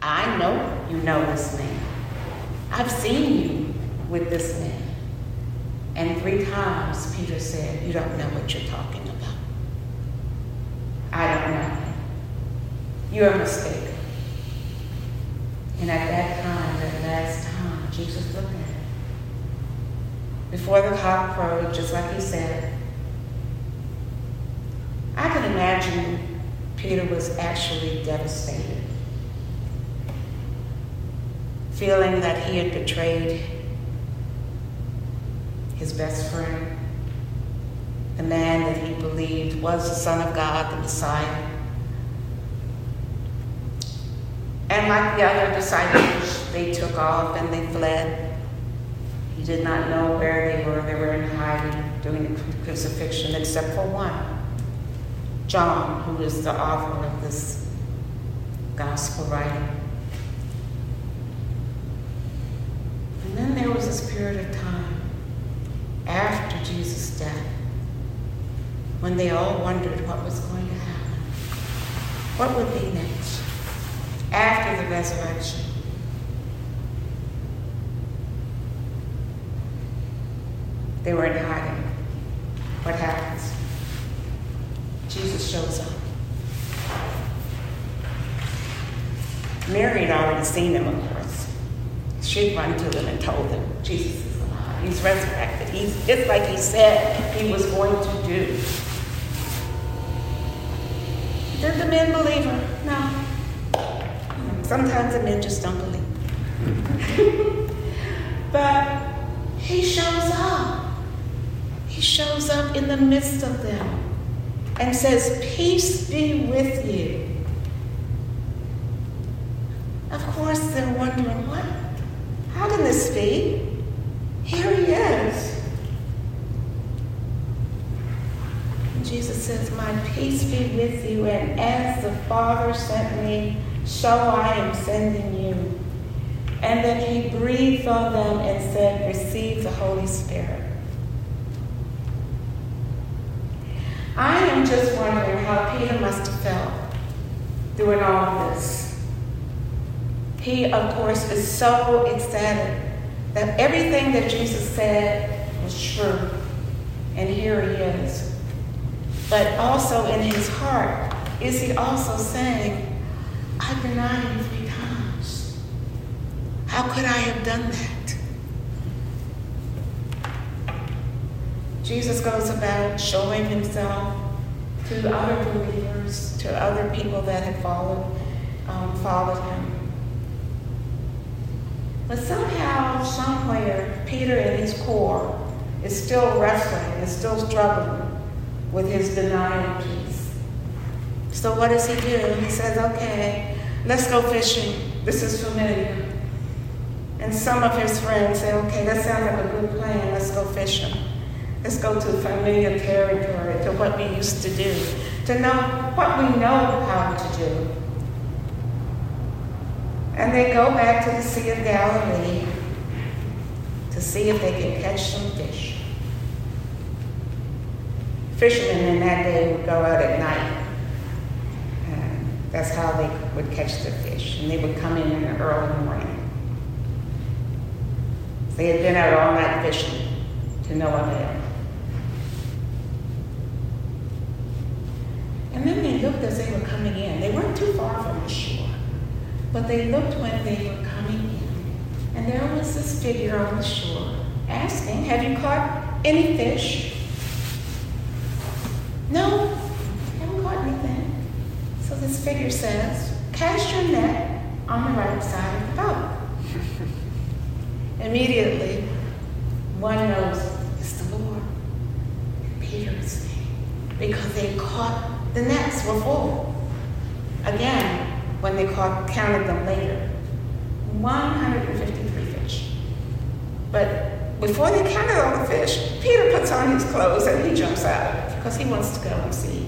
I know you know this man. I've seen you with this man. And three times Peter said, You don't know what you're talking about. I don't know. You're mistaken. And at that time, that last time, Jesus looked at him. Before the cock crowed, just like he said, I can imagine Peter was actually devastated, feeling that he had betrayed his best friend, the man that he believed was the Son of God, the Messiah. And like the other disciples, they took off and they fled. He did not know where they were. They were in hiding during the crucifixion, except for one John, who is the author of this gospel writing. And then there was this period of time after Jesus' death when they all wondered what was going to happen. What would be next after the resurrection? They were in hiding. What happens? Jesus shows up. Mary had already seen him. She'd run to them and told them, Jesus is alive. He's resurrected. He's just like he said he was going to do. Did the men believe her? No. Sometimes the men just don't believe. but he shows up. He shows up in the midst of them and says, Peace be with you. Of course, they're wondering, what? Can this be? Here he is. And Jesus says, My peace be with you, and as the Father sent me, so I am sending you. And then he breathed on them and said, Receive the Holy Spirit. I am just wondering how Peter must have felt doing all this. He, of course, is so excited that everything that Jesus said was true. And here he is. But also in his heart, is he also saying, I denied you three times. How could I have done that? Jesus goes about showing himself to other believers, to other people that had followed, um, followed him. But somehow, somewhere, Peter in his core is still wrestling, is still struggling with his denial piece. So what does he do? He says, okay, let's go fishing. This is familiar. And some of his friends say, okay, that sounds like a good plan. Let's go fishing. Let's go to familiar territory, to what we used to do, to know what we know how to do. And they go back to the Sea of Galilee to see if they can catch some fish. Fishermen in that day would go out at night. And that's how they would catch the fish. And they would come in in the early morning. They had been out all night fishing to no avail. And then they looked as they were coming in. They weren't too far from the shore, but they looked when they were coming in. And there was this figure on the shore asking, Have you caught any fish? No, I haven't caught anything. So this figure says, Cast your net on the right side of the boat. Immediately, one knows it's the Lord. Peter's name. Because they caught the nets were full. Again, when they caught, counted them later, 153 fish. But before they counted all the fish, Peter puts on his clothes and he jumps out because he wants to go and see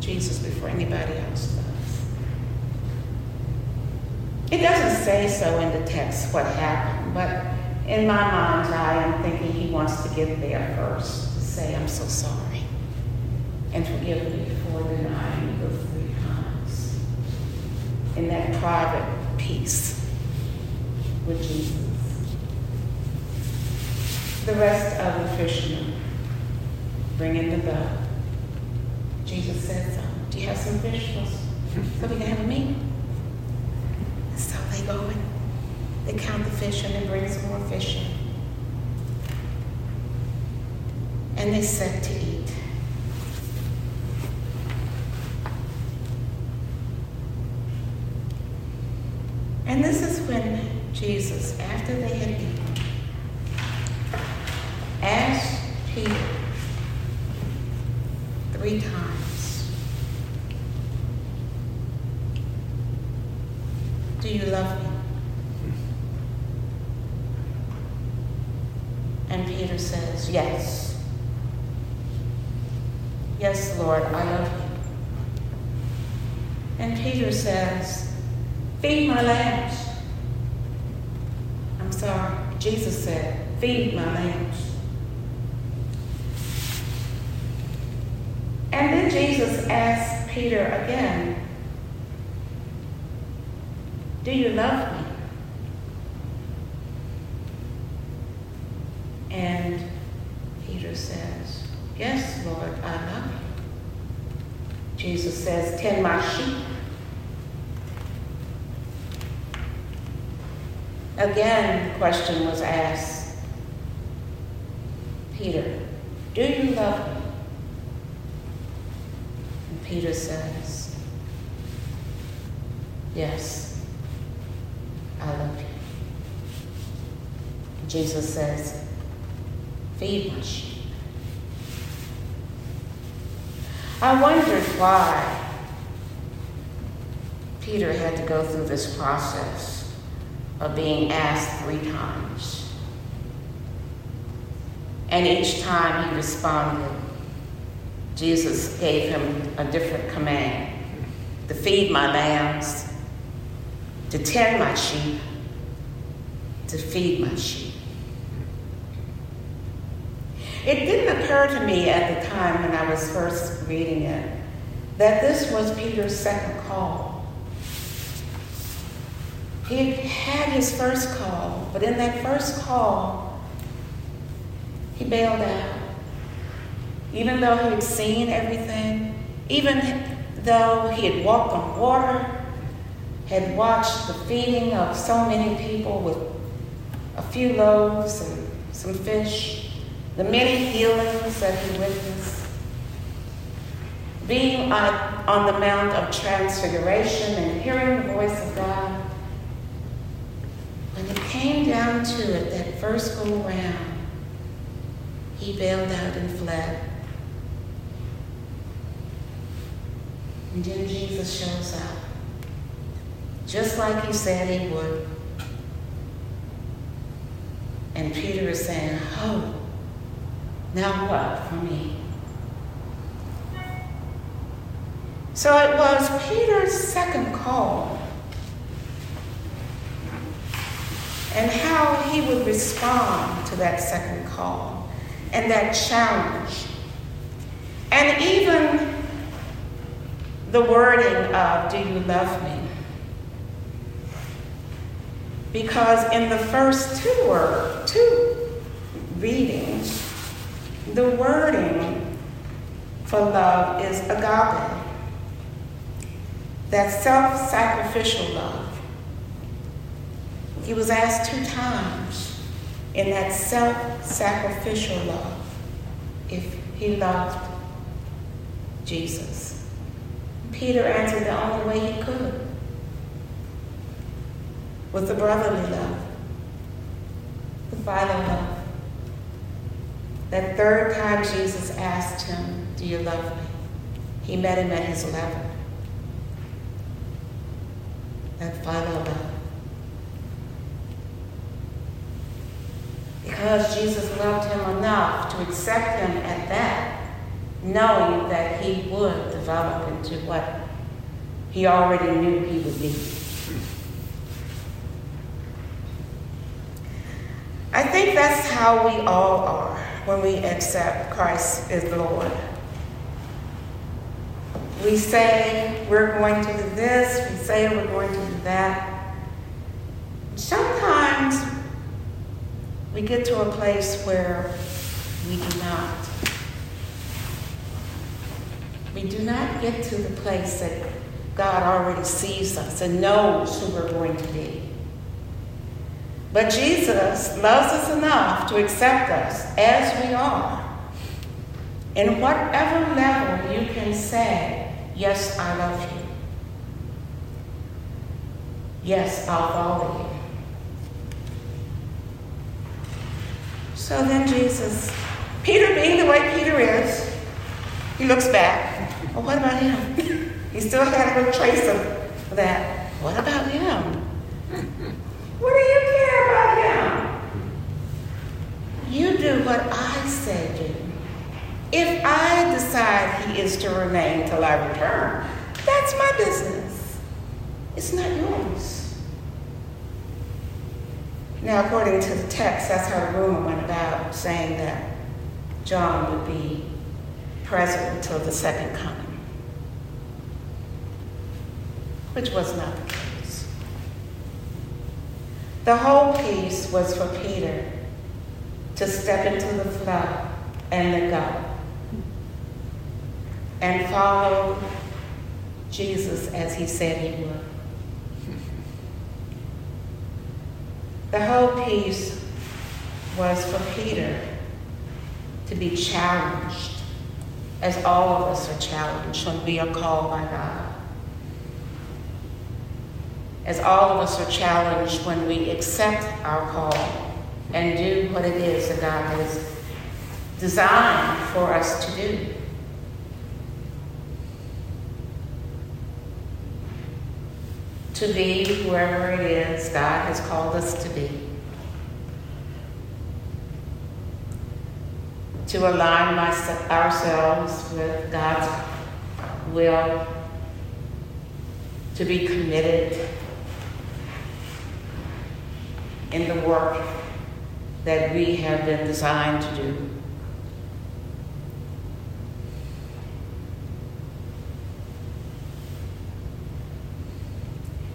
Jesus before anybody else does. It doesn't say so in the text what happened, but in my mind's eye, I'm thinking he wants to get there first to say, I'm so sorry and forgive me for denying. In that private, peace with Jesus. The rest of the fishermen bring in the boat. Jesus said, so, do you have some fish so we can have a meal? And so they go and they count the fish and they bring some more fish in. And they set to And this is when Jesus, after they had eaten, asked Peter three times, Do you love me? And Peter says, Yes. Yes, Lord, I love you. And Peter says, Feed my lambs. I'm sorry. Jesus said, Feed my lambs. And then Jesus asked Peter again, Do you love me? And Peter says, Yes, Lord, I love you. Jesus says, Tend my sheep. Again, the question was asked Peter, do you love me? And Peter says, Yes, I love you. Jesus says, Feed my sheep. I wondered why Peter had to go through this process of being asked three times. And each time he responded, Jesus gave him a different command to feed my lambs, to tend my sheep, to feed my sheep. It didn't occur to me at the time when I was first reading it that this was Peter's second call. He had his first call, but in that first call, he bailed out. Even though he had seen everything, even though he had walked on water, had watched the feeding of so many people with a few loaves and some fish, the many healings that he witnessed, being on, the Mount of Transfiguration and hearing the voice of God, when it came down to it, that first go round, he bailed out and fled. And then Jesus shows up, just like he said he would. And Peter is saying, Oh, now what for me? So it was Peter's second call and how he would respond to that second call and that challenge. And even the wording of, Do you love me? Because in the first two word, two readings, the wording for love is agape. That self sacrificial love. He was asked two times in that self sacrificial love if he loved Jesus. Peter answered the only way he could with the brotherly love, the father love. That third time Jesus asked him, Do you love me? He met him at his level. That father love. Because Jesus loved him enough to accept him at that, knowing that he would develop into what he already knew he would be. I think that's how we all are when we accept Christ as Lord. We say we're going to do this, we say we're going to do that, get to a place where we do not. We do not get to the place that God already sees us and knows who we're going to be. But Jesus loves us enough to accept us as we are. In whatever level you can say, Yes, I love you. Yes, I'll follow you. So then Jesus, Peter being the way Peter is, he looks back. Well, what about him? he still had a trace of that. What about him? What do you care about him? You do what I say do. If I decide he is to remain till I return, that's my business. It's not yours. Now, according to the text, that's how the rumor went about, saying that John would be present until the second coming, which was not the case. The whole piece was for Peter to step into the flood and let go and follow Jesus as he said he would. The whole piece was for Peter to be challenged, as all of us are challenged when we are called by God. As all of us are challenged when we accept our call and do what it is that God has designed for us to do. To be whoever it is God has called us to be. To align ourselves with God's will, to be committed in the work that we have been designed to do.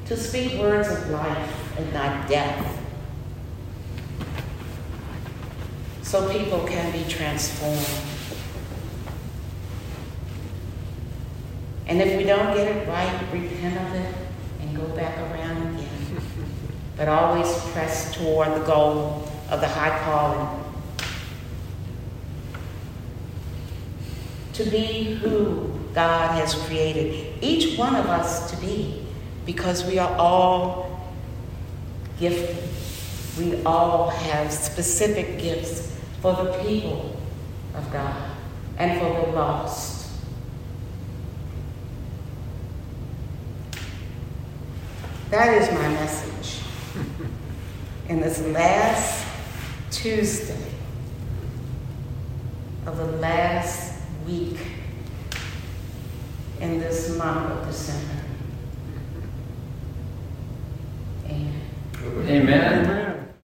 To speak words of life and not death. So people can be transformed. And if we don't get it right, repent of it and go back around again. But always press toward the goal of the high calling. To be who God has created each one of us to be because we are all gifted. We all have specific gifts for the people of God and for the lost. That is my message in this last Tuesday of the last week in this month of December. Amen.